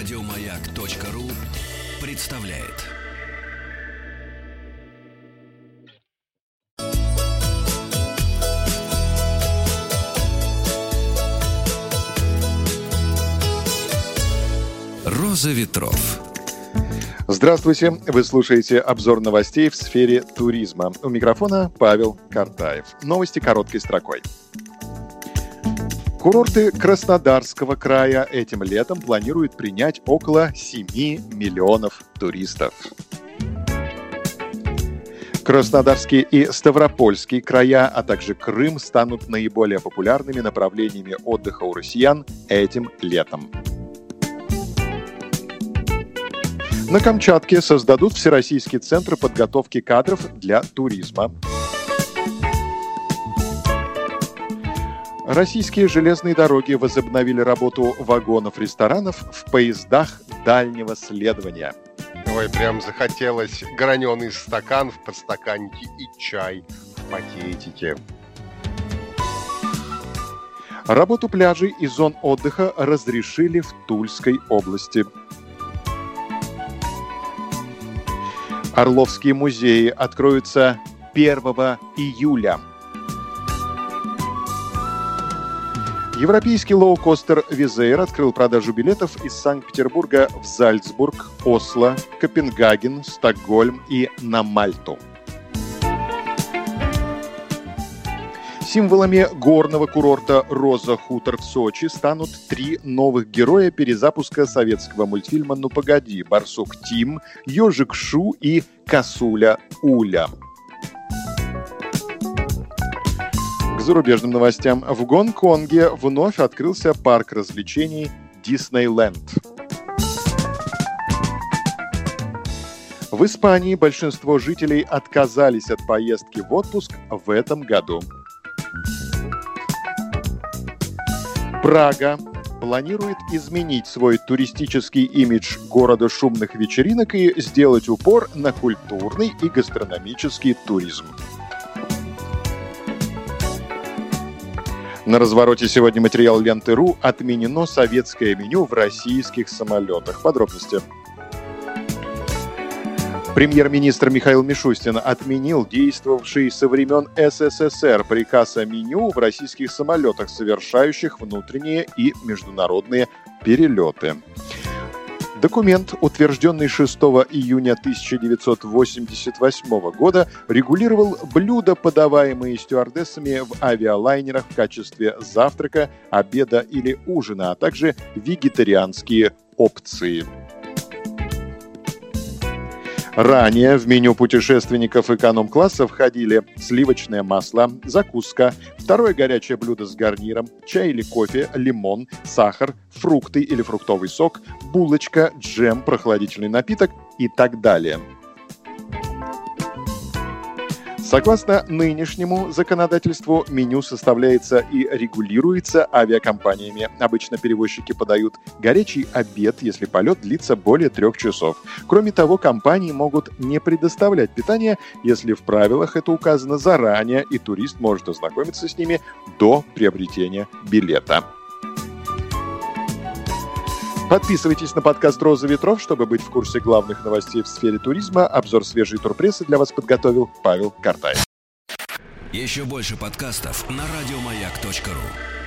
Радиомаяк.ру представляет. Роза ветров. Здравствуйте! Вы слушаете обзор новостей в сфере туризма. У микрофона Павел Картаев. Новости короткой строкой. Курорты Краснодарского края этим летом планируют принять около 7 миллионов туристов. Краснодарский и Ставропольский края, а также Крым станут наиболее популярными направлениями отдыха у россиян этим летом. На Камчатке создадут Всероссийский центр подготовки кадров для туризма. Российские железные дороги возобновили работу вагонов-ресторанов в поездах дальнего следования. Ой, прям захотелось граненый стакан в подстаканнике и чай в пакетике. Работу пляжей и зон отдыха разрешили в Тульской области. Орловские музеи откроются 1 июля – Европейский лоукостер Визейр открыл продажу билетов из Санкт-Петербурга в Зальцбург, Осло, Копенгаген, Стокгольм и на Мальту. Символами горного курорта «Роза Хутор» в Сочи станут три новых героя перезапуска советского мультфильма «Ну погоди» – Барсук Тим, Ежик Шу и Косуля Уля. Зарубежным новостям. В Гонконге вновь открылся парк развлечений Диснейленд. В Испании большинство жителей отказались от поездки в отпуск в этом году. Прага планирует изменить свой туристический имидж города шумных вечеринок и сделать упор на культурный и гастрономический туризм. На развороте сегодня материал ленты.ру отменено советское меню в российских самолетах. Подробности. Премьер-министр Михаил Мишустин отменил действовавший со времен СССР приказ о меню в российских самолетах, совершающих внутренние и международные перелеты. Документ, утвержденный 6 июня 1988 года, регулировал блюда, подаваемые стюардессами в авиалайнерах в качестве завтрака, обеда или ужина, а также вегетарианские опции. Ранее в меню путешественников эконом-класса входили сливочное масло, закуска, второе горячее блюдо с гарниром, чай или кофе, лимон, сахар, фрукты или фруктовый сок, булочка, джем, прохладительный напиток и так далее – Согласно нынешнему законодательству, меню составляется и регулируется авиакомпаниями. Обычно перевозчики подают горячий обед, если полет длится более трех часов. Кроме того, компании могут не предоставлять питание, если в правилах это указано заранее, и турист может ознакомиться с ними до приобретения билета. Подписывайтесь на подкаст «Роза ветров», чтобы быть в курсе главных новостей в сфере туризма. Обзор свежей турпрессы для вас подготовил Павел Картаев. Еще больше подкастов на радиомаяк.ру